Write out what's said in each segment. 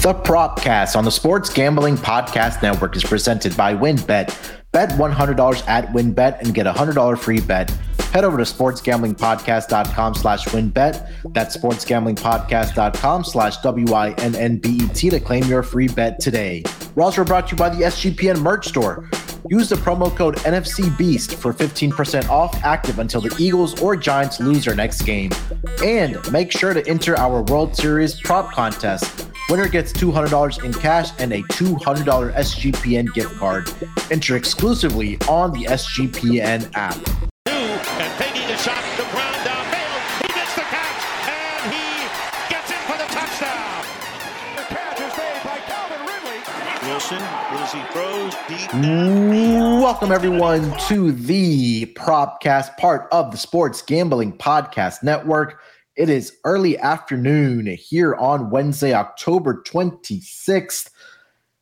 The Propcast on the Sports Gambling Podcast Network is presented by WynnBET. Bet $100 at WynnBET and get a $100 free bet. Head over to sportsgamblingpodcast.com slash wynnbet. That's sportsgamblingpodcast.com slash W-I-N-N-B-E-T to claim your free bet today. We're also brought to you by the SGPN merch store. Use the promo code NFC Beast for 15% off active until the Eagles or Giants lose their next game. And make sure to enter our World Series prop contest. Winner gets $200 in cash and a $200 SGPN gift card. Enter exclusively on the SGPN app. And taking the shot, the ground downfield. He missed the catch, and he gets in for the touchdown. The catch is made by Calvin Ridley. Wilson, as he throws deep. Welcome, everyone, to the Propcast, part of the Sports Gambling Podcast Network. It is early afternoon here on Wednesday, October 26th.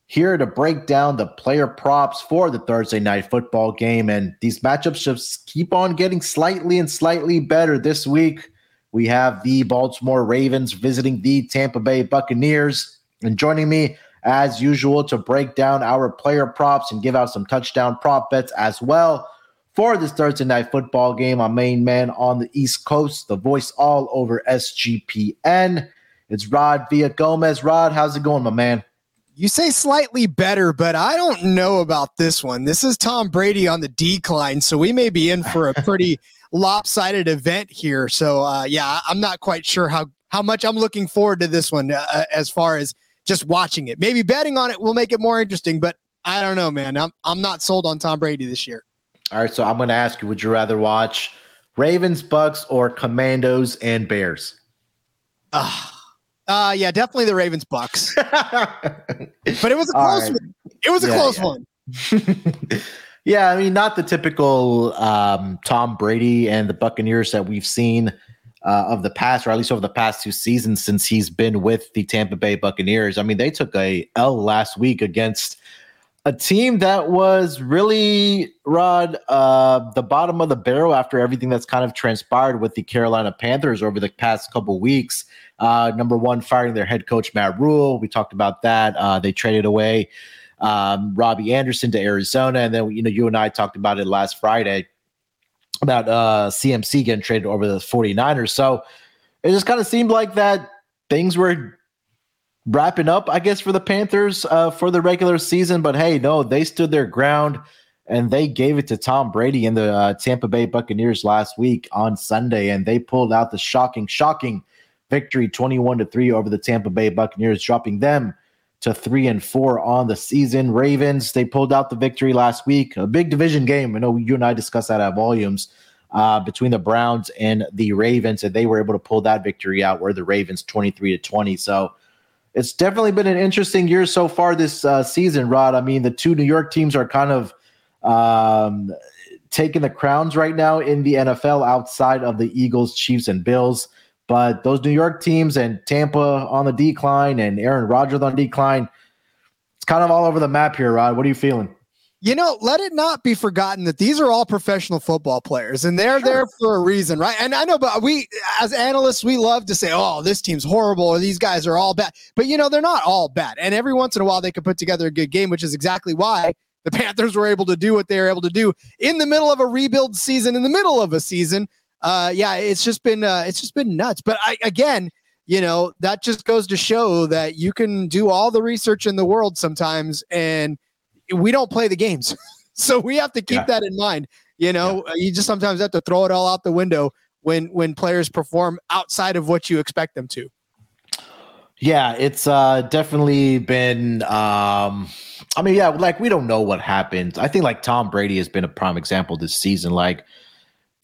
Here to break down the player props for the Thursday night football game. And these matchups just keep on getting slightly and slightly better this week. We have the Baltimore Ravens visiting the Tampa Bay Buccaneers. And joining me, as usual, to break down our player props and give out some touchdown prop bets as well for this Thursday night football game. Our main man on the East Coast, the voice all over SGPN. It's Rod Villagomez. Rod, how's it going, my man? You say slightly better, but I don't know about this one. This is Tom Brady on the decline, so we may be in for a pretty lopsided event here. So, uh, yeah, I'm not quite sure how how much I'm looking forward to this one uh, as far as just watching it. Maybe betting on it will make it more interesting, but I don't know, man. I'm I'm not sold on Tom Brady this year. All right, so I'm going to ask you: Would you rather watch Ravens, Bucks, or Commanders and Bears? Ah. Uh, yeah, definitely the Ravens Bucks. but it was a close right. one. It was a yeah, close yeah. one. yeah, I mean, not the typical um, Tom Brady and the Buccaneers that we've seen uh, of the past, or at least over the past two seasons since he's been with the Tampa Bay Buccaneers. I mean, they took a L last week against a team that was really Rod uh, the bottom of the barrel after everything that's kind of transpired with the Carolina Panthers over the past couple weeks. Uh, number one, firing their head coach Matt Rhule. We talked about that. Uh, they traded away um, Robbie Anderson to Arizona, and then you know you and I talked about it last Friday about uh, CMC getting traded over the 49ers. So it just kind of seemed like that things were wrapping up, I guess, for the Panthers uh, for the regular season. But hey, no, they stood their ground and they gave it to Tom Brady and the uh, Tampa Bay Buccaneers last week on Sunday, and they pulled out the shocking, shocking victory 21 to 3 over the Tampa Bay Buccaneers, dropping them to 3 and 4 on the season. Ravens, they pulled out the victory last week. A big division game. I know you and I discussed that at volumes uh, between the Browns and the Ravens, and they were able to pull that victory out where the Ravens 23 to 20. So it's definitely been an interesting year so far this uh, season, Rod. I mean, the two New York teams are kind of um, taking the crowns right now in the NFL outside of the Eagles, Chiefs, and Bills. But those New York teams and Tampa on the decline and Aaron Rodgers on decline, it's kind of all over the map here, Rod. What are you feeling? You know, let it not be forgotten that these are all professional football players and they're sure. there for a reason, right? And I know, but we, as analysts, we love to say, oh, this team's horrible or these guys are all bad. But, you know, they're not all bad. And every once in a while, they can put together a good game, which is exactly why the Panthers were able to do what they were able to do in the middle of a rebuild season, in the middle of a season uh, yeah, it's just been uh, it's just been nuts. But I, again, you know, that just goes to show that you can do all the research in the world sometimes, and we don't play the games, so we have to keep yeah. that in mind. You know, yeah. you just sometimes have to throw it all out the window when when players perform outside of what you expect them to. Yeah, it's uh, definitely been. Um, I mean, yeah, like we don't know what happens. I think like Tom Brady has been a prime example this season. Like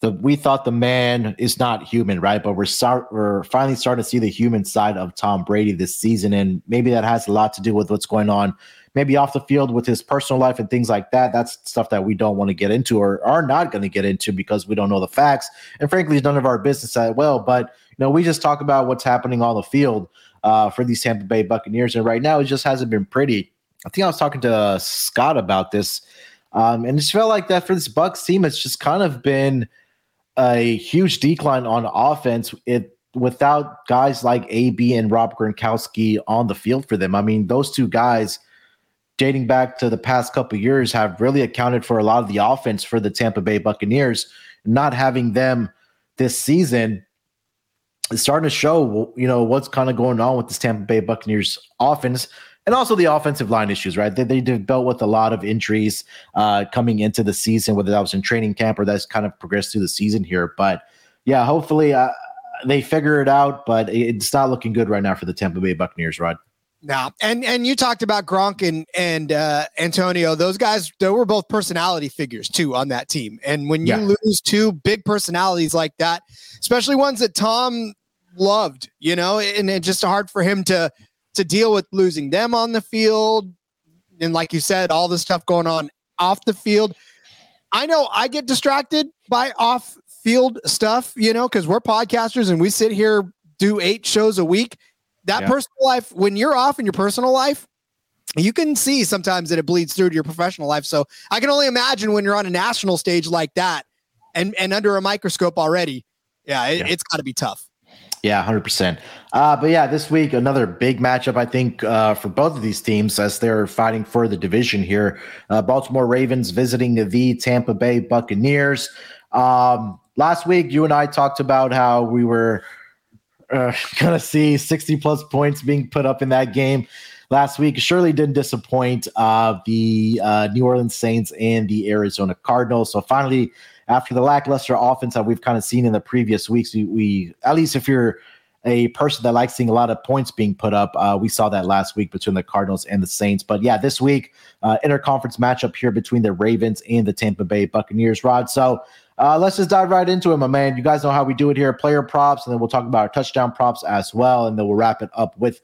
the we thought the man is not human, right? But we're start we're finally starting to see the human side of Tom Brady this season, and maybe that has a lot to do with what's going on, maybe off the field with his personal life and things like that. That's stuff that we don't want to get into or are not going to get into because we don't know the facts, and frankly, it's none of our business that well. But you know, we just talk about what's happening on the field uh, for these Tampa Bay Buccaneers, and right now it just hasn't been pretty. I think I was talking to Scott about this, um, and it just felt like that for this Bucks team. It's just kind of been a huge decline on offense. It without guys like AB and Rob Gronkowski on the field for them. I mean, those two guys dating back to the past couple years have really accounted for a lot of the offense for the Tampa Bay Buccaneers. Not having them this season is starting to show, you know, what's kind of going on with this Tampa Bay Buccaneers offense and also the offensive line issues, right? They, they dealt with a lot of injuries uh, coming into the season, whether that was in training camp or that's kind of progressed through the season here. But yeah, hopefully uh, they figure it out, but it's not looking good right now for the Tampa Bay Buccaneers, Rod. No, and and you talked about Gronk and and uh, Antonio. Those guys, they were both personality figures too on that team. And when you yeah. lose two big personalities like that, especially ones that Tom loved, you know, and it's just hard for him to to deal with losing them on the field, and like you said, all the stuff going on off the field. I know I get distracted by off field stuff, you know, because we're podcasters and we sit here do eight shows a week that yeah. personal life, when you're off in your personal life, you can see sometimes that it bleeds through to your professional life. So I can only imagine when you're on a national stage like that and and under a microscope already. Yeah, it, has got to be tough. Yeah, hundred uh, percent. But yeah, this week another big matchup. I think uh, for both of these teams as they're fighting for the division here. Uh, Baltimore Ravens visiting the Tampa Bay Buccaneers. Um, last week, you and I talked about how we were uh, gonna see 60 plus points being put up in that game last week. Surely didn't disappoint uh, the uh, New Orleans Saints and the Arizona Cardinals. So finally, after the lackluster offense that we've kind of seen in the previous weeks, we, we at least if you're a person that likes seeing a lot of points being put up. Uh, we saw that last week between the Cardinals and the Saints. But yeah, this week, uh, interconference matchup here between the Ravens and the Tampa Bay Buccaneers, Rod. So uh, let's just dive right into it, my man. You guys know how we do it here player props, and then we'll talk about our touchdown props as well. And then we'll wrap it up with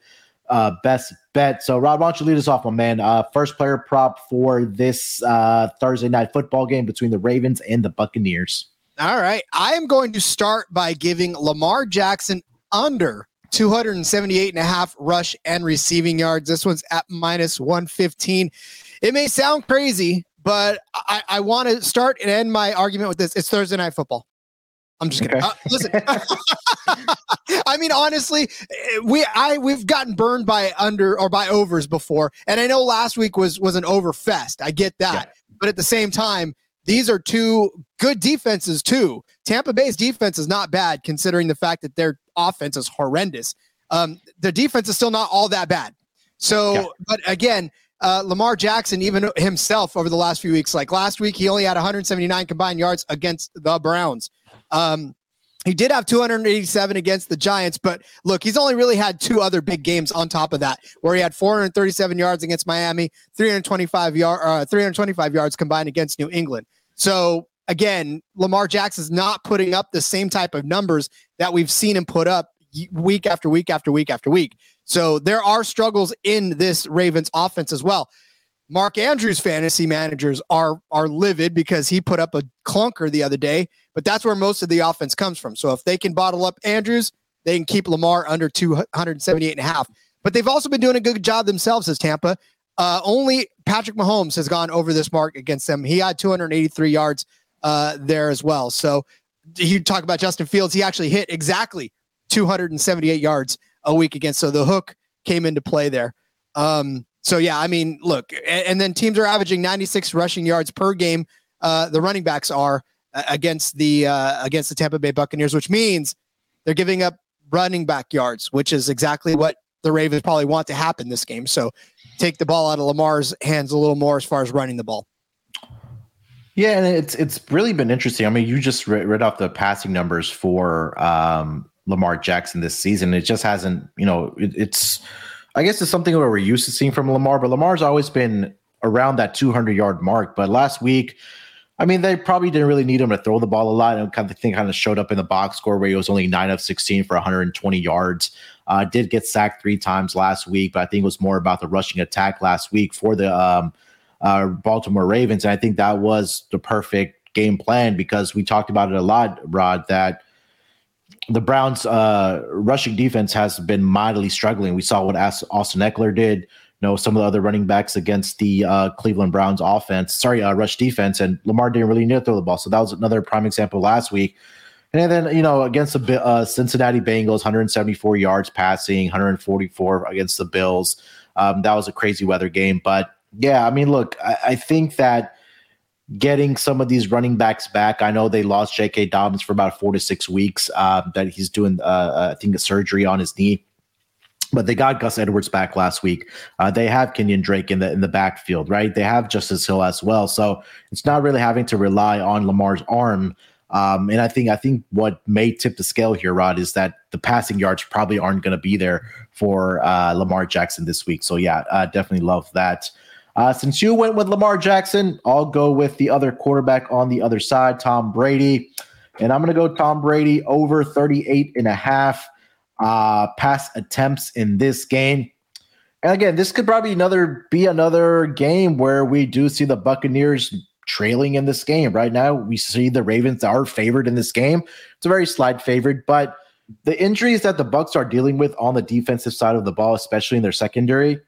uh, best bet. So, Rod, why don't you lead us off, my man? Uh, first player prop for this uh, Thursday night football game between the Ravens and the Buccaneers. All right. I am going to start by giving Lamar Jackson under 278 and a half rush and receiving yards. This one's at minus 115. It may sound crazy, but I, I want to start and end my argument with this. It's Thursday night football. I'm just kidding. Okay. Uh, listen, I mean, honestly, we I we've gotten burned by under or by overs before, and I know last week was was an over fest. I get that, yeah. but at the same time, these are two good defenses too. Tampa Bay's defense is not bad considering the fact that their offense is horrendous. Um, the defense is still not all that bad. So, yeah. but again, uh, Lamar Jackson, even himself over the last few weeks. Like last week, he only had 179 combined yards against the Browns. Um, he did have 287 against the Giants, but look, he's only really had two other big games on top of that, where he had 437 yards against Miami, 325 yard, uh, 325 yards combined against New England. So again, Lamar Jackson's not putting up the same type of numbers that we've seen him put up week after week after week after week. So there are struggles in this Ravens offense as well. Mark Andrews fantasy managers are are livid because he put up a clunker the other day, but that's where most of the offense comes from. So if they can bottle up Andrews, they can keep Lamar under 278 and a half. But they've also been doing a good job themselves as Tampa. Uh, only Patrick Mahomes has gone over this mark against them. He had 283 yards uh, there as well. So you talk about Justin Fields, he actually hit exactly 278 yards a week against. So the hook came into play there. Um, so yeah, I mean, look, and, and, then teams are averaging 96 rushing yards per game. Uh, the running backs are uh, against the uh, against the Tampa Bay Buccaneers, which means they're giving up running back yards, which is exactly what the Ravens probably want to happen this game. So take the ball out of Lamar's hands a little more as far as running the ball. Yeah, and it's it's really been interesting. I mean, you just read, read off the passing numbers for um, Lamar Jackson this season. It just hasn't, you know, it, it's, I guess it's something where we're used to seeing from Lamar, but Lamar's always been around that 200 yard mark. But last week, I mean, they probably didn't really need him to throw the ball a lot. And kind of thing kind of showed up in the box score where he was only nine of 16 for 120 yards. Uh, did get sacked three times last week, but I think it was more about the rushing attack last week for the um, uh, Baltimore Ravens. And I think that was the perfect game plan because we talked about it a lot, Rod, that the Browns' uh, rushing defense has been mightily struggling. We saw what Austin Ekeler did. You know, some of the other running backs against the uh, Cleveland Browns offense, sorry, uh, rush defense, and Lamar didn't really need to throw the ball. So that was another prime example last week. And then, you know, against the uh, Cincinnati Bengals, 174 yards passing, 144 against the Bills. Um, that was a crazy weather game. But yeah, I mean, look, I, I think that getting some of these running backs back. I know they lost J.K. Dobbins for about four to six weeks. Uh, that he's doing, uh, uh, I think, a surgery on his knee. But they got Gus Edwards back last week. Uh, they have Kenyan Drake in the in the backfield, right? They have Justice Hill as well. So it's not really having to rely on Lamar's arm. Um, and I think I think what may tip the scale here, Rod, is that the passing yards probably aren't going to be there for uh, Lamar Jackson this week. So yeah, definitely love that. Uh, since you went with Lamar Jackson, I'll go with the other quarterback on the other side, Tom Brady. And I'm going to go Tom Brady over 38 and a half uh, pass attempts in this game. And again, this could probably another be another game where we do see the Buccaneers trailing in this game. Right now, we see the Ravens are favored in this game. It's a very slight favorite, but the injuries that the Bucks are dealing with on the defensive side of the ball, especially in their secondary,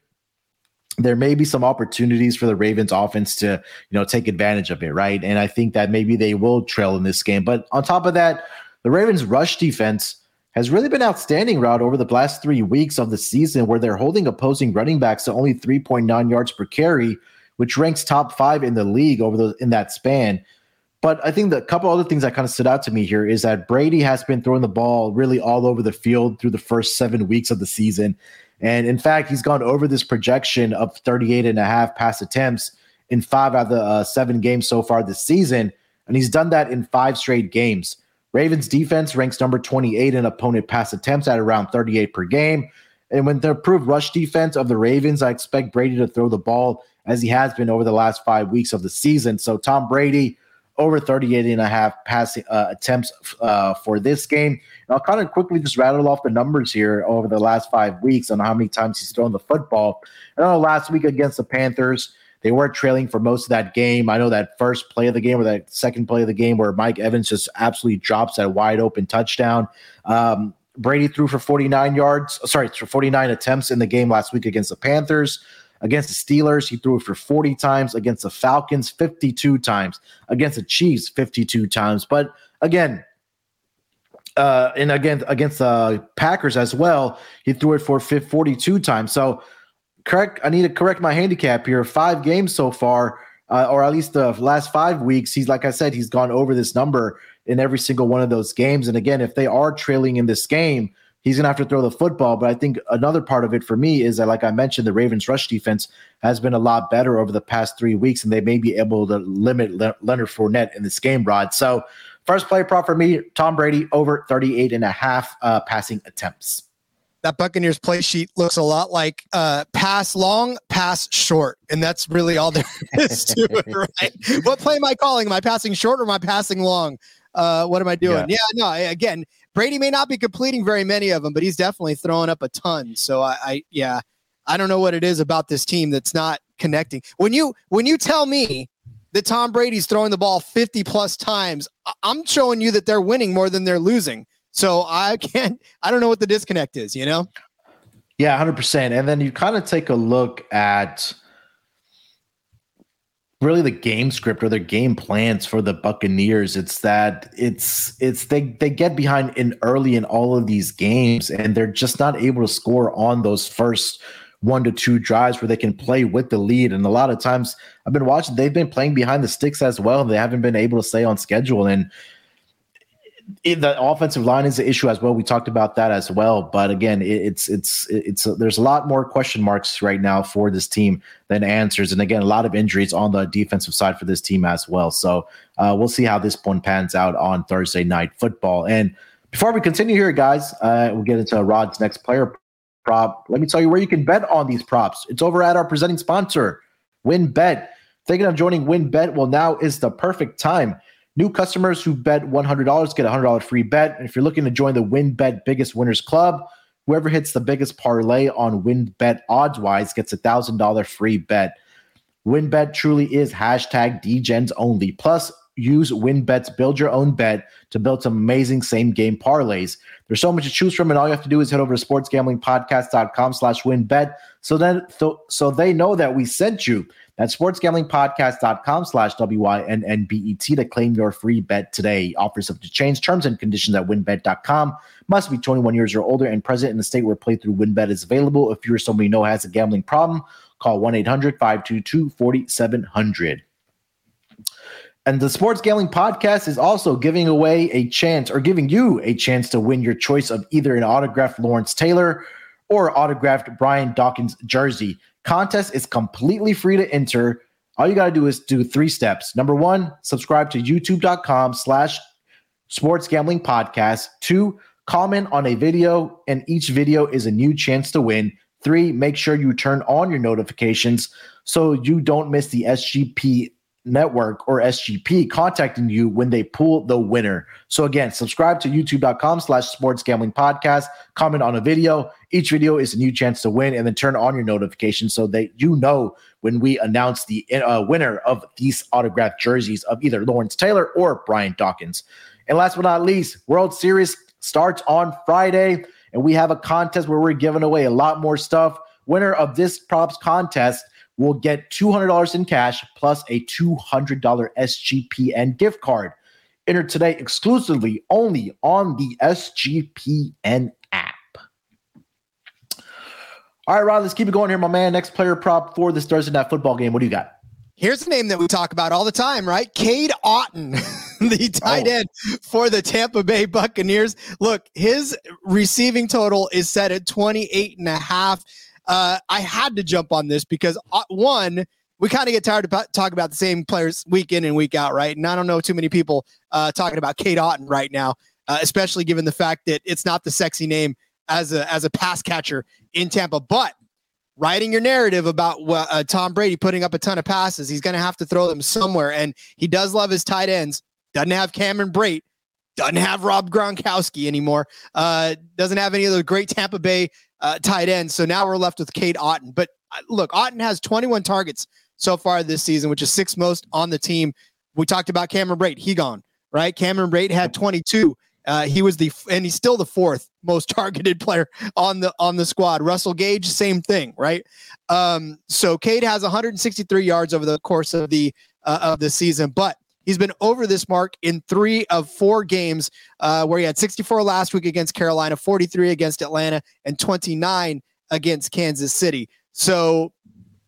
there may be some opportunities for the Ravens offense to, you know, take advantage of it, right? And I think that maybe they will trail in this game. But on top of that, the Ravens rush defense has really been outstanding route over the last three weeks of the season, where they're holding opposing running backs to only 3.9 yards per carry, which ranks top five in the league over the in that span. But I think the couple other things that kind of stood out to me here is that Brady has been throwing the ball really all over the field through the first seven weeks of the season. And in fact, he's gone over this projection of 38 and a half pass attempts in five out of the uh, seven games so far this season. And he's done that in five straight games. Ravens defense ranks number 28 in opponent pass attempts at around 38 per game. And with the improved rush defense of the Ravens, I expect Brady to throw the ball as he has been over the last five weeks of the season. So Tom Brady over 38 and a half passing uh, attempts uh, for this game. And I'll kind of quickly just rattle off the numbers here over the last five weeks on how many times he's thrown the football. I know last week against the Panthers, they were trailing for most of that game. I know that first play of the game or that second play of the game where Mike Evans just absolutely drops that wide open touchdown. Um, Brady threw for 49 yards, sorry, for 49 attempts in the game last week against the Panthers. Against the Steelers, he threw it for 40 times. Against the Falcons, 52 times. Against the Chiefs, 52 times. But again, uh, and again against the Packers as well, he threw it for 42 times. So correct, I need to correct my handicap here. Five games so far, uh, or at least the last five weeks. He's like I said, he's gone over this number in every single one of those games. And again, if they are trailing in this game, he's going to have to throw the football. But I think another part of it for me is that, like I mentioned, the Ravens' rush defense has been a lot better over the past three weeks, and they may be able to limit Le- Leonard Fournette in this game, Rod. So, first play prop for me, Tom Brady over 38 and a half uh, passing attempts. That Buccaneers play sheet looks a lot like uh, pass long, pass short. And that's really all there is to it, right? what play am I calling? Am I passing short or am I passing long? Uh, what am I doing? Yeah, yeah no, again, Brady may not be completing very many of them, but he's definitely throwing up a ton. So I, I yeah, I don't know what it is about this team that's not connecting. When you when you tell me that Tom Brady's throwing the ball 50 plus times, I'm showing you that they're winning more than they're losing. So I can't I don't know what the disconnect is, you know? Yeah, 100%. And then you kind of take a look at really the game script or their game plans for the Buccaneers. It's that it's it's they they get behind in early in all of these games and they're just not able to score on those first one to two drives where they can play with the lead. And a lot of times I've been watching, they've been playing behind the sticks as well. They haven't been able to stay on schedule. And the offensive line is the issue as well. We talked about that as well. But again, it, it's it's it's there's a lot more question marks right now for this team than answers, and again, a lot of injuries on the defensive side for this team as well. So uh, we'll see how this one pans out on Thursday night football. And before we continue here, guys, uh, we'll get into Rod's next player prop. Let me tell you where you can bet on these props. It's over at our presenting sponsor, WynnBET. Thinking of joining WynnBET? Well, now is the perfect time. New customers who bet $100 get a $100 free bet. And if you're looking to join the WynnBET Biggest Winners Club, whoever hits the biggest parlay on WynnBET odds wise gets a $1,000 free bet. WynnBET truly is hashtag DGens only. Plus, use WynnBET's build your own bet to build some amazing same game parlays. There's so much to choose from, and all you have to do is head over to sportsgamblingpodcast.com slash wynnbet. So then so, so they know that we sent you. That's sportsgamblingpodcast.com slash W-Y-N-N-B-E-T to claim your free bet today. Offers subject to change. Terms and conditions at wynnbet.com. Must be 21 years or older and present in the state where playthrough WynnBET is available. If you're somebody you know has a gambling problem, call 1-800-522-4700. And the Sports Gambling Podcast is also giving away a chance or giving you a chance to win your choice of either an autographed Lawrence Taylor or autographed Brian Dawkins jersey. Contest is completely free to enter. All you got to do is do three steps. Number one, subscribe to youtube.com slash sports gambling podcast. Two, comment on a video, and each video is a new chance to win. Three, make sure you turn on your notifications so you don't miss the SGP network or SGP contacting you when they pull the winner. So again, subscribe to youtube.com slash sports gambling podcast, comment on a video. Each video is a new chance to win and then turn on your notifications so that you know when we announce the uh, winner of these autographed jerseys of either Lawrence Taylor or Brian Dawkins. And last but not least, World Series starts on Friday and we have a contest where we're giving away a lot more stuff. Winner of this props contest will get $200 in cash plus a $200 SGPN gift card. Enter today exclusively only on the SGPN app. All right, Rod, let's keep it going here, my man. Next player prop for this Thursday night football game. What do you got? Here's a name that we talk about all the time, right? Cade Otton, the tight oh. end for the Tampa Bay Buccaneers. Look, his receiving total is set at 28 and a half uh, I had to jump on this because uh, one, we kind of get tired of talking about the same players week in and week out, right? And I don't know too many people uh, talking about Cade Otton right now, uh, especially given the fact that it's not the sexy name as a as a pass catcher in Tampa. But writing your narrative about uh, Tom Brady putting up a ton of passes, he's going to have to throw them somewhere, and he does love his tight ends. Doesn't have Cameron Brate, doesn't have Rob Gronkowski anymore. Uh, doesn't have any of the great Tampa Bay uh, tight end. So now we're left with Cade Otton. But uh, look, Otton has 21 targets so far this season, which is sixth most on the team. We talked about Cameron Brate. He gone, right? Cameron Brate had 22. Uh, he was the and he's still the fourth most targeted player on the on the squad. Russell Gage, same thing, right? Um, so Cade has 163 yards over the course of the uh, of the season, but He's been over this mark in three of four games, uh, where he had 64 last week against Carolina, 43 against Atlanta, and 29 against Kansas City. So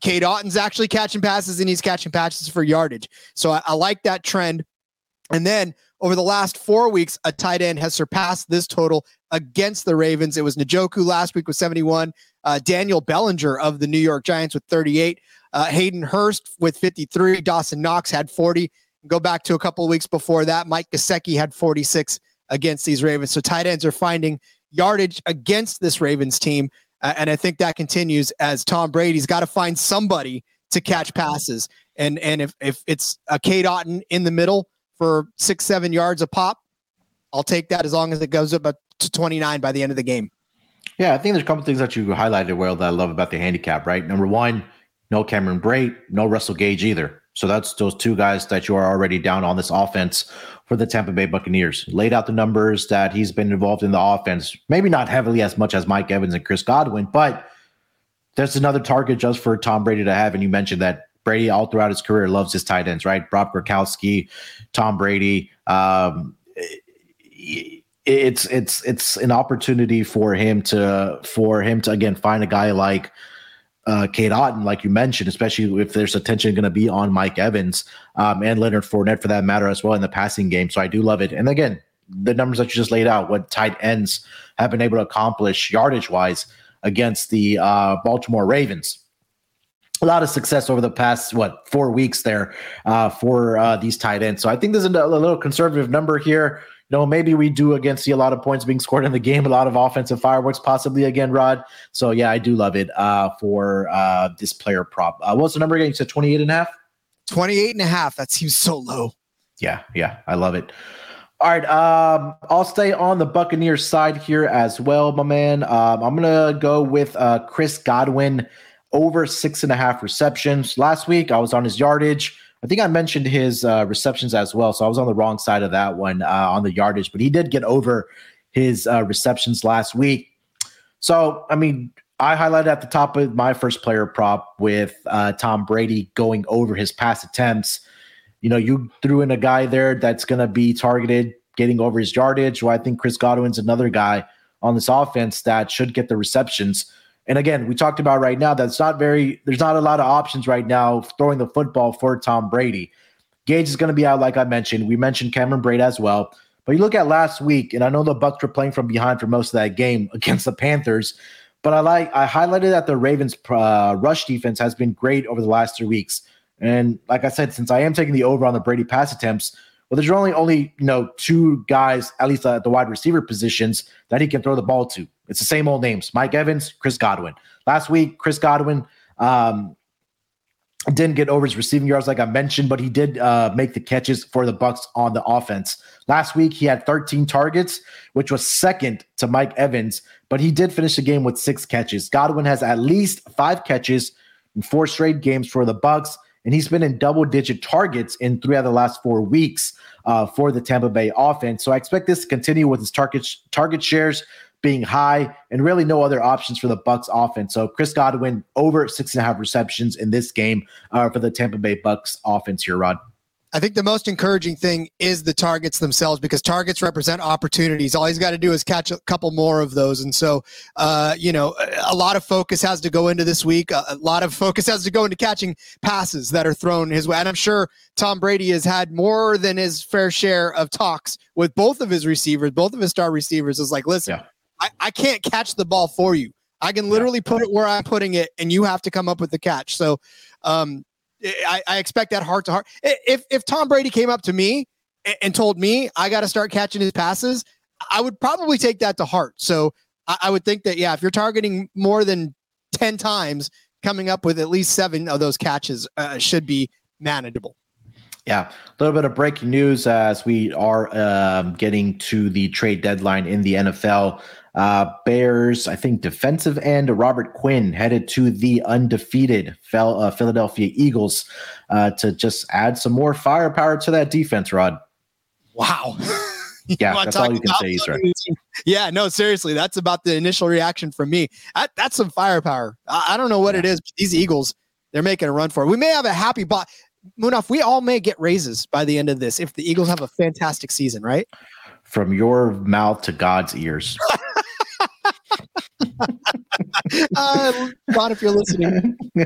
Cade Otton's actually catching passes and he's catching passes for yardage. So I, I like that trend. And then over the last four weeks, a tight end has surpassed this total against the Ravens. It was Njoku last week with 71, uh, Daniel Bellinger of the New York Giants with 38, uh, Hayden Hurst with 53, Dawson Knox had 40, Go back to a couple of weeks before that. Mike Gesicki had 46 against these Ravens. So tight ends are finding yardage against this Ravens team. Uh, and I think that continues as Tom Brady's got to find somebody to catch passes. And and if, if it's a Cade Otton in the middle for six, seven yards a pop, I'll take that as long as it goes up to 29 by the end of the game. Yeah, I think there's a couple things that you highlighted well that I love about the handicap, right? Number one, no Cameron Brate, no Russell Gage either. So that's those two guys that you are already down on this offense for the Tampa Bay Buccaneers. Laid out the numbers that he's been involved in the offense, maybe not heavily as much as Mike Evans and Chris Godwin, but there's another target just for Tom Brady to have. And you mentioned that Brady all throughout his career loves his tight ends, right? Rob Gronkowski, Tom Brady. Um, it's it's it's an opportunity for him to for him to again find a guy like uh, Cade Otton, like you mentioned, especially if there's attention going to be on Mike Evans um, and Leonard Fournette for that matter as well in the passing game. So I do love it. And again, the numbers that you just laid out, what tight ends have been able to accomplish yardage wise against the uh, Baltimore Ravens. A lot of success over the past what four weeks there uh, for uh, these tight ends. So I think there's a, a little conservative number here know, maybe we do again see a lot of points being scored in the game, a lot of offensive fireworks possibly again, Rod. So yeah, I do love it uh, for uh, this player prop. Uh, what's the number again? You said 28 and a half? 28 and a half. That seems so low. Yeah, yeah, I love it. All right, um, I'll stay on the Buccaneers side here as well, my man. Um, I'm gonna go with uh, Chris Godwin over six and a half receptions. Last week, I was on his yardage I think I mentioned his uh, receptions as well. So I was on the wrong side of that one uh, on the yardage, but he did get over his uh, receptions last week. So, I mean, I highlighted at the top of my first player prop with uh, Tom Brady going over his pass attempts. You know, you threw in a guy there that's going to be targeted, getting over his yardage. Well, I think Chris Godwin's another guy on this offense that should get the receptions. And again, we talked about right now that's not very, there's not a lot of options right now throwing the football for Tom Brady. Gage is going to be out, like I mentioned. We mentioned Cameron Brate as well. But you look at last week, and I know the Bucks were playing from behind for most of that game against the Panthers. But I like I highlighted that the Ravens' uh, rush defense has been great over the last three weeks. And like I said, since I am taking the over on the Brady pass attempts, well, there's only only you know two guys, at least at the wide receiver positions, that he can throw the ball to. It's the same old names: Mike Evans, Chris Godwin. Last week, Chris Godwin um, didn't get over his receiving yards, like I mentioned, but he did uh, make the catches for the Bucks on the offense. Last week, he had 13 targets, which was second to Mike Evans, but he did finish the game with six catches. Godwin has at least five catches in four straight games for the Bucs, and he's been in double-digit targets in three out of the last four weeks uh, for the Tampa Bay offense. So I expect this to continue with his target target shares being high and really no other options for the Bucks offense. So Chris Godwin over six and a half receptions in this game uh, for the Tampa Bay Bucks offense here, Rod. I think the most encouraging thing is the targets themselves because targets represent opportunities. All he's got to do is catch a couple more of those. And so, uh, you know, a lot of focus has to go into this week. A lot of focus has to go into catching passes that are thrown his way. And I'm sure Tom Brady has had more than his fair share of talks with both of his receivers, both of his star receivers. Is like, listen, yeah. I, I can't catch the ball for you. I can literally yeah. put it where I'm putting it, and you have to come up with the catch. So, um, I, I, expect that heart to heart. If if Tom Brady came up to me and, and told me I got to start catching his passes, I would probably take that to heart. So I, I, would think that yeah, if you're targeting more than ten times, coming up with at least seven of those catches uh, should be manageable. Yeah, a little bit of breaking news as we are um, getting to the trade deadline in the NFL. Uh, Bears, I think defensive end Robert Quinn headed to the undefeated fel- uh, Philadelphia Eagles uh, to just add some more firepower to that defense, Rod. Wow. yeah, that's all you can say, right. Yeah, no, seriously, that's about the initial reaction from me. I, that's some firepower. I, I don't know what it is, but these Eagles, they're making a run for it. We may have a happy bot. Munaf, we all may get raises by the end of this if the Eagles have a fantastic season, right? From your mouth to God's ears. uh, Ron, if you're listening.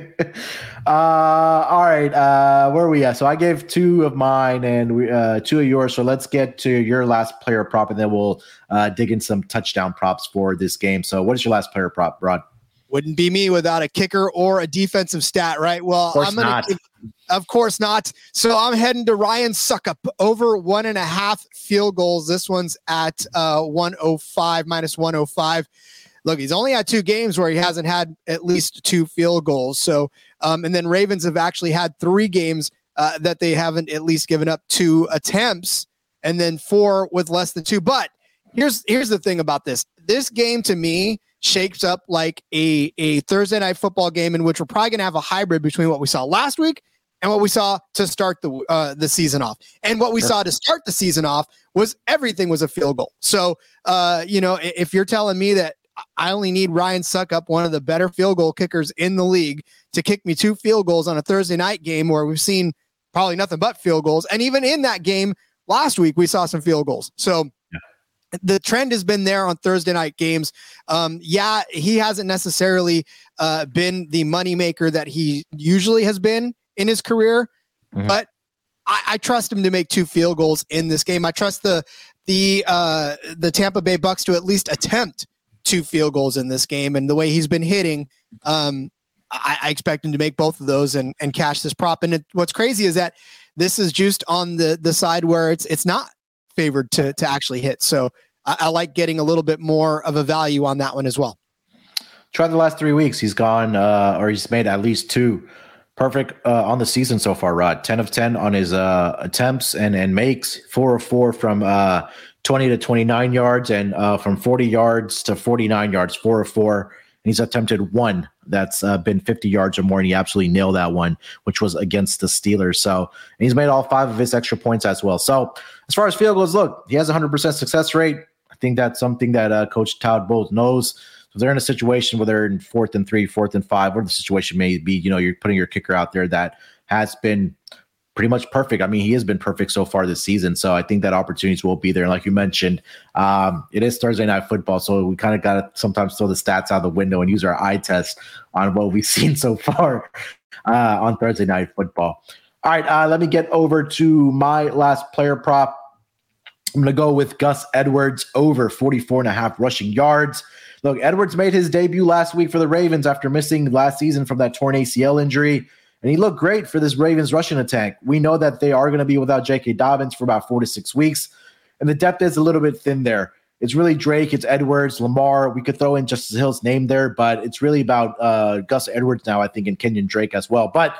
uh, all right. Uh, where are we at? So I gave two of mine and we, uh, two of yours. So let's get to your last player prop, and then we'll uh, dig in some touchdown props for this game. So, what is your last player prop, Rod? Wouldn't be me without a kicker or a defensive stat, right? Well, I'm gonna give, of course not. So I'm heading to Ryan Succop over one and a half field goals. This one's at uh, 105 minus 105 look, he's only had two games where he hasn't had at least two field goals. So, um, and then Ravens have actually had three games uh, that they haven't at least given up two attempts, and then four with less than two. But here's here's the thing about this: this game to me shapes up like a a Thursday night football game in which we're probably going to have a hybrid between what we saw last week and what we saw to start the uh, the season off. And what we sure. saw to start the season off was everything was a field goal. So, uh, you know, if you're telling me that I only need Ryan Succop, one of the better field goal kickers in the league, to kick me two field goals on a Thursday night game where we've seen probably nothing but field goals. And even in that game last week, we saw some field goals. So. The trend has been there on Thursday night games. Um, yeah, he hasn't necessarily uh, been the moneymaker that he usually has been in his career, mm-hmm. but I, I, trust him to make two field goals in this game. I trust the the uh, the Tampa Bay Bucks to at least attempt two field goals in this game, and the way he's been hitting, um, I, I, expect him to make both of those and and cash this prop. And it, what's crazy is that this is just on the the side where it's it's not favored to to actually hit. So I, I like getting a little bit more of a value on that one as well. Try the last three weeks. He's gone, uh, or he's made at least two perfect uh, on the season so far. Rod, ten of ten on his uh, attempts and and makes four of four from uh, 20 to 29 yards and uh, from 40 yards to 49 yards, four of four And he's attempted one that's uh, been 50 yards or more, and he absolutely nailed that one, which was against the Steelers. So he's made all five of his extra points as well. So as far as field goals, look, he has a 100% success rate. I think that's something that uh, Coach Todd Bowles knows. So they're in a situation where they're in fourth and three, fourth and five, whatever the situation may be. You know, you're putting your kicker out there that has been pretty much perfect. I mean, he has been perfect so far this season. So I think that opportunities will be there. And like you mentioned, um, it is Thursday night football. So we kind of got to sometimes throw the stats out the window and use our eye test on what we've seen so far uh, on Thursday night football. All right, uh, let me get over to my last player prop. I'm going to go with Gus Edwards over 44 and a half rushing yards. Look, Edwards made his debut last week for the Ravens after missing last season from that torn ACL injury and he looked great for this Ravens rushing attack. We know that they are going to be without J.K. Dobbins for about four to six weeks, and the depth is a little bit thin there. It's really Drake, it's Edwards, Lamar. We could throw in Justice Hill's name there, but it's really about uh, Gus Edwards now, I think, and Kenyan Drake as well. But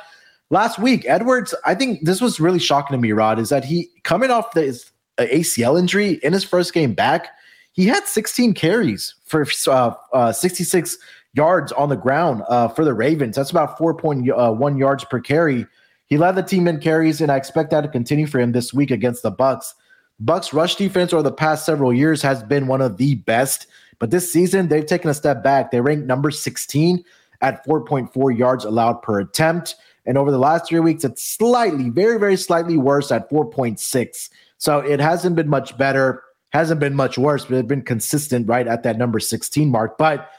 last week, Edwards, I think this was really shocking to me, Rod, is that he coming off the uh, ACL injury in his first game back, he had 16 carries for uh, uh, 66 yards on the ground uh, for the Ravens. That's about 4.1 uh, yards per carry. He led the team in carries, and I expect that to continue for him this week against the Bucks. Bucks rush defense over the past several years has been one of the best, but this season they've taken a step back. They ranked number 16 at 4.4 yards allowed per attempt. And over the last three weeks, it's slightly, very, very slightly worse at 4.6. So it hasn't been much better, hasn't been much worse, but it's been consistent right at that number 16 mark. But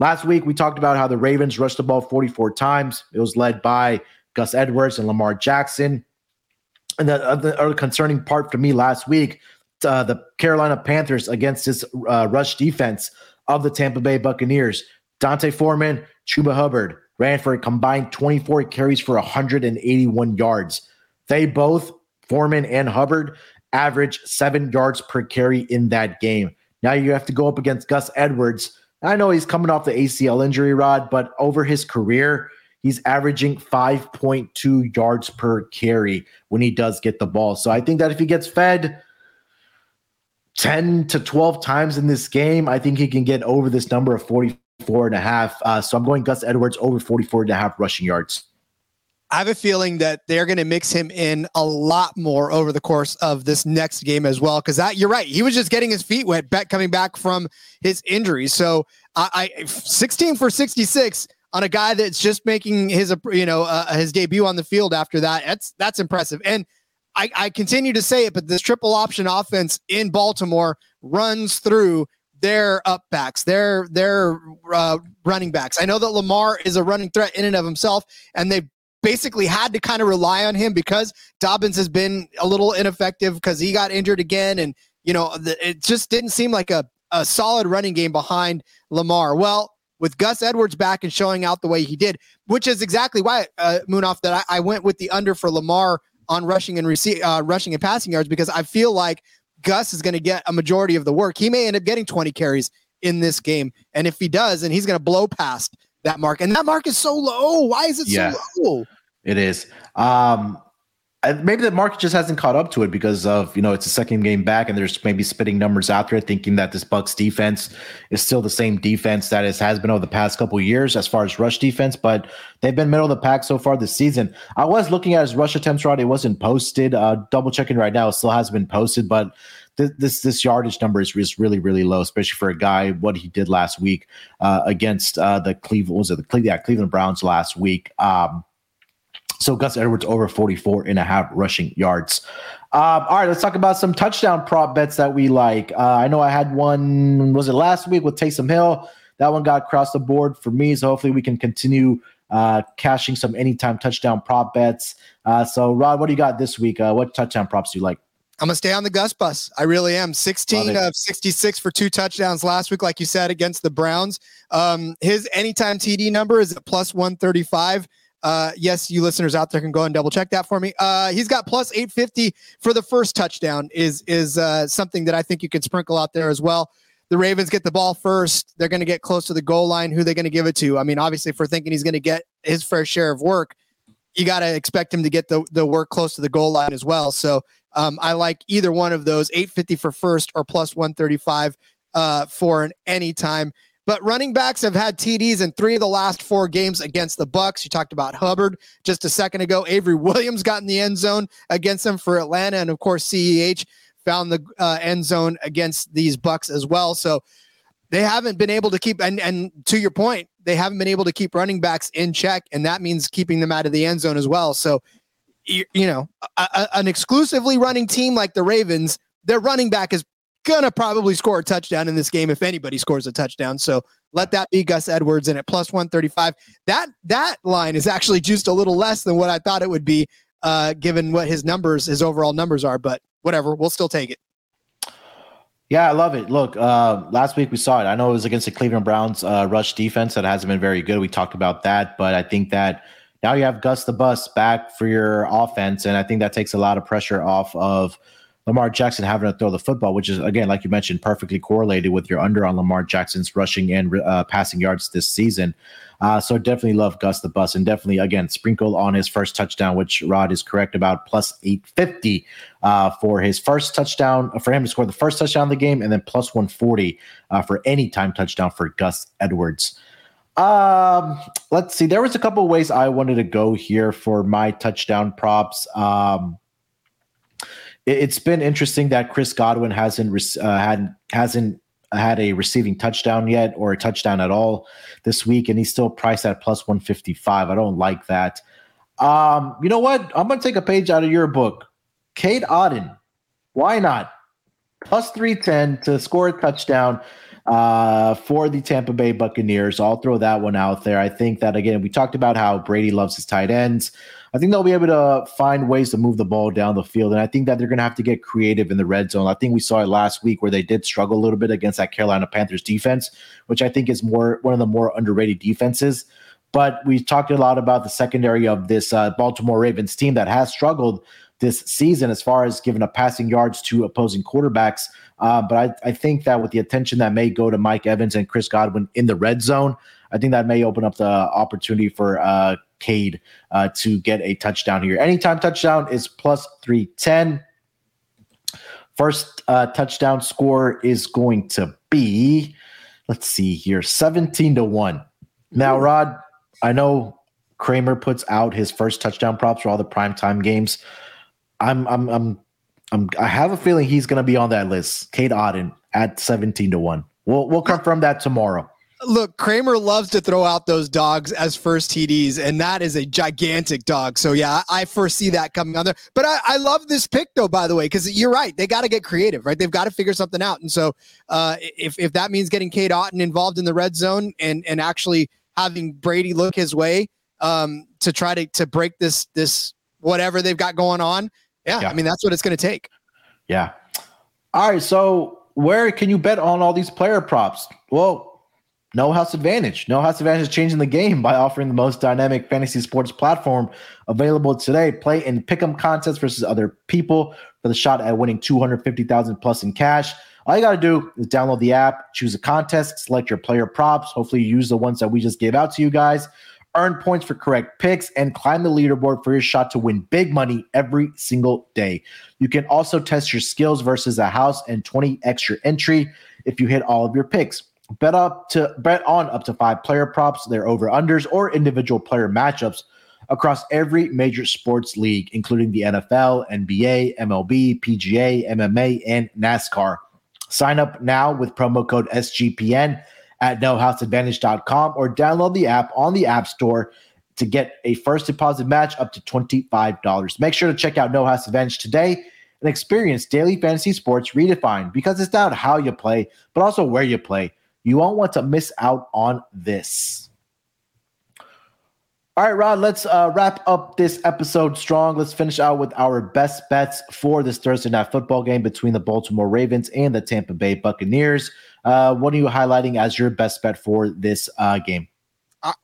Last week, we talked about how the Ravens rushed the ball 44 times. It was led by Gus Edwards and Lamar Jackson. And the other concerning part for me last week, uh, the Carolina Panthers against this uh, rush defense of the Tampa Bay Buccaneers. D'Onta Foreman, Chuba Hubbard ran for a combined 24 carries for 181 yards. They both, Foreman and Hubbard, averaged seven yards per carry in that game. Now you have to go up against Gus Edwards, I know he's coming off the ACL injury, Rod, but over his career, he's averaging 5.2 yards per carry when he does get the ball. So I think that if he gets fed 10 to 12 times in this game, I think he can get over this number of 44 and a half. Uh, so I'm going Gus Edwards over 44 and a half rushing yards. I have a feeling that they're going to mix him in a lot more over the course of this next game as well. Because that you're right, he was just getting his feet wet, bet coming back from his injury. So I, I 16 for 66 on a guy that's just making his you know uh, his debut on the field after that. That's that's impressive. And I, I continue to say it, but this triple option offense in Baltimore runs through their up backs, their their uh, running backs. I know that Lamar is a running threat in and of himself, and they basically had to kind of rely on him because Dobbins has been a little ineffective because he got injured again. And, you know, the, it just didn't seem like a, a solid running game behind Lamar. Well, with Gus Edwards back and showing out the way he did, which is exactly why, uh, Munaf, that I, I went with the under for Lamar on rushing and rece- uh, rushing and passing yards because I feel like Gus is going to get a majority of the work. He may end up getting 20 carries in this game. And if he does, and he's going to blow past that mark. And that mark is so low. Why is it yeah, so low? It is. Um, maybe the market just hasn't caught up to it because of you know it's a second game back and there's maybe spitting numbers out there thinking that this bucks defense is still the same defense that it has been over the past couple years as far as rush defense but they've been middle of the pack so far this season i was looking at his rush attempts rod it wasn't posted uh, double checking right now it still hasn't been posted but this this, yardage number is, is really really low, especially for a guy what he did last week uh, against uh, the Cleveland was it the Cleveland, yeah, Cleveland Browns last week. Um, so Gus Edwards over 44 and a half rushing yards. Um, all right, let's talk about some touchdown prop bets that we like. Uh, I know I had one, was it last week with Taysom Hill? That one got across the board for me. So hopefully we can continue uh, cashing some anytime touchdown prop bets. Uh, so, Rod, what do you got this week? Uh, what touchdown props do you like? I'm gonna stay on the Gus bus. I really am. 16 of 66 for two touchdowns last week, like you said, against the Browns. Um, his anytime TD number is at plus 135. Uh, yes, you listeners out there can go and double check that for me. Uh, he's got plus 850 for the first touchdown is is uh, something that I think you could sprinkle out there as well. The Ravens get the ball first. They're going to get close to the goal line. Who they going to give it to? I mean, obviously, if we're thinking he's going to get his fair share of work, you got to expect him to get the, the work close to the goal line as well. So um, I like either one of those 850 for first or plus 135 uh, for an anytime. but running backs have had TDs in three of the last four games against the Bucks. You talked about Hubbard just a second ago. Avery Williams got in the end zone against them for Atlanta, and of course CEH found the uh, end zone against these Bucks as well. So they haven't been able to keep and and to your point, they haven't been able to keep running backs in check, and that means keeping them out of the end zone as well. So you, know, a, a, an exclusively running team like the Ravens, their running back is gonna probably score a touchdown in this game if anybody scores a touchdown. So let that be Gus Edwards and at plus 135. That that line is actually just a little less than what I thought it would be, uh, given what his numbers, his overall numbers are, but whatever, we'll still take it. Yeah, I love it. Look, uh, last week we saw it. I know it was against the Cleveland Browns uh, rush defense that hasn't been very good. We talked about that, but I think that now you have Gus the Bus back for your offense, and I think that takes a lot of pressure off of Lamar Jackson having to throw the football, which is again, like you mentioned, perfectly correlated with your under on Lamar Jackson's rushing and uh, passing yards this season. Uh, so definitely love Gus the Bus, and definitely again sprinkle on his first touchdown, which Rod is correct about plus eight fifty uh, for his first touchdown for him to score the first touchdown of the game, and then plus one forty uh, for any time touchdown for Gus Edwards. Um, let's see. There was a couple ways I wanted to go here for my touchdown props. Um, it, has been interesting that Chris Godwin hasn't uh, had hasn't had a receiving touchdown yet or a touchdown at all this week, and he's still priced at plus one fifty five. I don't like that. Um, you know what? I'm gonna take a page out of your book. Cade Otton, why not? Plus three ten to score a touchdown uh, for the Tampa Bay Buccaneers. I'll throw that one out there. I think that again, we talked about how Brady loves his tight ends. I think they'll be able to find ways to move the ball down the field. And I think that they're going to have to get creative in the red zone. I think we saw it last week where they did struggle a little bit against that Carolina Panthers defense, which I think is more one of the more underrated defenses. But we talked a lot about the secondary of this uh, Baltimore Ravens team that has struggled this season as far as giving up passing yards to opposing quarterbacks. Uh, but I, I think that with the attention that may go to Mike Evans and Chris Godwin in the red zone, I think that may open up the opportunity for uh, Cade uh, to get a touchdown here. Anytime touchdown is plus 310. First uh, touchdown score is going to be, let's see here, 17 to 1. Now, Rod, I know Kramer puts out his first touchdown props for all the primetime games. I'm I'm I'm I'm I have a feeling he's going to be on that list. Cade Otton at 17 to 1. We'll we'll confirm that tomorrow. Look, Kramer loves to throw out those dogs as first TDs, and that is a gigantic dog. So yeah, I foresee that coming on there. But I, I love this pick though, by the way, because you're right. They got to get creative, right? They've got to figure something out. And so uh, if if that means getting Cade Otton involved in the red zone and and actually having Brady look his way um, to try to to break this this whatever they've got going on, yeah, yeah. I mean, that's what it's going to take. Yeah. All right. So, where can you bet on all these player props? Well, no House Advantage. No House Advantage is changing the game by offering the most dynamic fantasy sports platform available today. Play in pick'em contests versus other people for the shot at winning 250,000 plus in cash. All you got to do is download the app, choose a contest, select your player props. Hopefully, you use the ones that we just gave out to you guys earn points for correct picks, and climb the leaderboard for your shot to win big money every single day. You can also test your skills versus a house and 20 extra entry if you hit all of your picks. Bet up to bet on up to five player props, their over unders, or individual player matchups across every major sports league, including the NFL, NBA, MLB, PGA, MMA, and NASCAR. Sign up now with promo code SGPN at nohouseadvantage.com or download the app on the App Store to get a first deposit match up to $25. Make sure to check out No House Advantage today and experience daily fantasy sports redefined because it's not how you play, but also where you play. You won't want to miss out on this. All right, Rod, let's uh, wrap up this episode strong. Let's finish out with our best bets for this Thursday night football game between the Baltimore Ravens and the Tampa Bay Buccaneers. Uh, what are you highlighting as your best bet for this uh, game?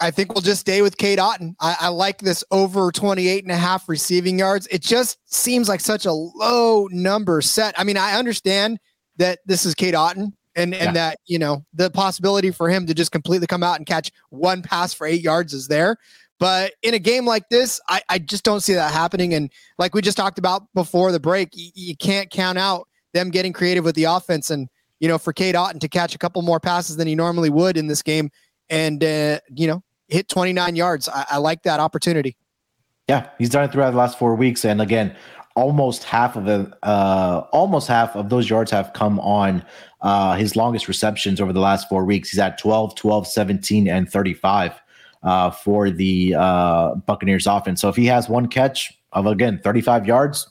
I think we'll just stay with Cade Otton. I, I, like this over 28 and a half receiving yards. It just seems like such a low number set. I mean, I understand that this is Cade Otton and, and yeah. that, you know, the possibility for him to just completely come out and catch one pass for eight yards is there. But in a game like this, I, I just don't see that happening. And like we just talked about before the break, you, you can't count out them getting creative with the offense. And you know, for Cade Otton to catch a couple more passes than he normally would in this game and, uh, you know, hit 29 yards. I, I like that opportunity. Yeah, he's done it throughout the last four weeks. And again, almost half of it, uh, almost half of those yards have come on uh, his longest receptions over the last four weeks. He's at 12, 12, 17, and 35 uh, for the uh, Buccaneers offense. So if he has one catch of, again, 35 yards,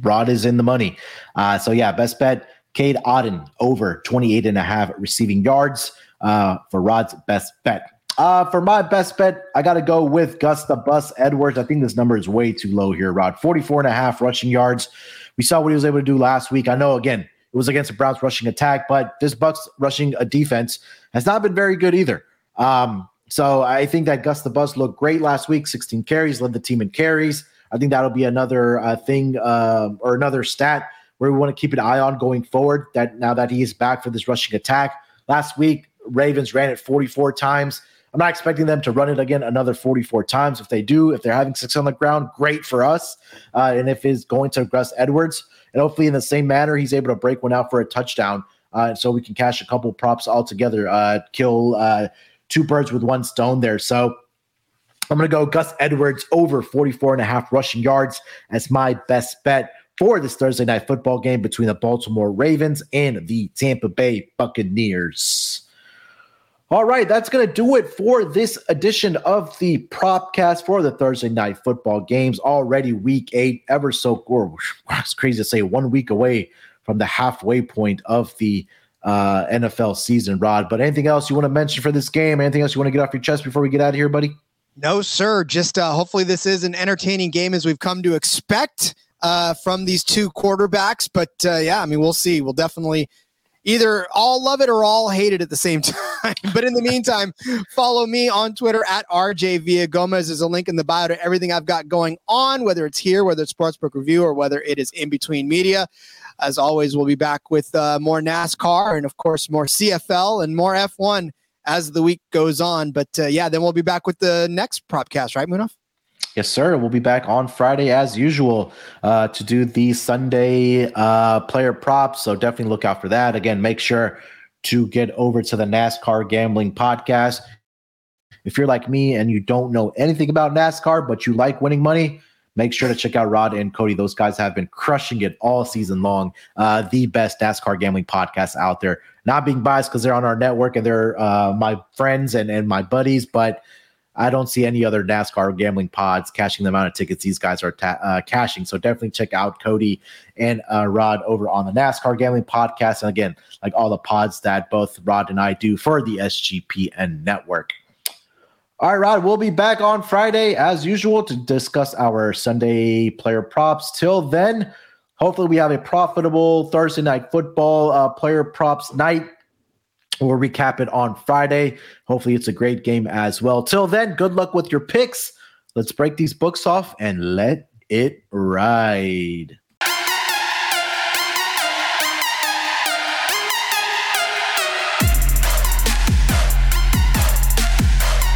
Rod is in the money. Uh, so yeah, best bet, Cade Otton over 28 and a half receiving yards uh, for Rod's best bet. Uh, for my best bet, I got to go with Gus the Bus Edwards. I think this number is way too low here, Rod. 44 and a half rushing yards. We saw what he was able to do last week. I know, again, it was against the Browns rushing attack, but this Bucks rushing a defense has not been very good either. Um, so I think that Gus the Bus looked great last week, 16 carries, led the team in carries. I think that'll be another uh, thing uh, or another stat where we want to keep an eye on going forward. That now that he is back for this rushing attack. Last week, Ravens ran it 44 times. I'm not expecting them to run it again another 44 times. If they do, if they're having success on the ground, great for us. Uh, and if it's going to Gus Edwards, and hopefully in the same manner, he's able to break one out for a touchdown. Uh, so we can cash a couple props all together, uh, kill uh, two birds with one stone there. So I'm going to go Gus Edwards over 44 and a half rushing yards as my best bet for this Thursday night football game between the Baltimore Ravens and the Tampa Bay Buccaneers. All right, that's going to do it for this edition of the Propcast for the Thursday night football games. Already week eight, ever so, it's crazy to say, one week away from the halfway point of the uh, NFL season, Rod. But anything else you want to mention for this game? Anything else you want to get off your chest before we get out of here, buddy? No, sir. Just uh, hopefully this is an entertaining game as we've come to expect uh, from these two quarterbacks. But uh, yeah, I mean, we'll see. We'll definitely either all love it or all hate it at the same time. but in the meantime, follow me on Twitter at RJ Villagomez. There's a link in the bio to everything I've got going on, whether it's here, whether it's Sportsbook Review, or whether it is in between media. As always, we'll be back with uh, more NASCAR and, of course, more CFL and more F1 as the week goes on. But uh, yeah, then we'll be back with the next propcast, right, Munaf? Yes, sir. We'll be back on Friday as usual uh, to do the Sunday uh, player props. So definitely look out for that. Again, make sure to get over to the NASCAR Gambling Podcast. If you're like me and you don't know anything about NASCAR, but you like winning money, make sure to check out Rod and Cody. Those guys have been crushing it all season long. Uh, the best NASCAR gambling podcast out there. Not being biased because they're on our network and they're uh, my friends and, and my buddies, but I don't see any other NASCAR gambling pods cashing the amount of tickets these guys are ta- uh, cashing. So definitely check out Cody and uh, Rod over on the NASCAR gambling podcast. And again, like all the pods that both Rod and I do for the SGPN network. All right, Rod, we'll be back on Friday as usual to discuss our Sunday player props. Till then, hopefully we have a profitable Thursday night football uh, player props night. We'll recap it on Friday. Hopefully, it's a great game as well. Till then, good luck with your picks. Let's break these books off and let it ride.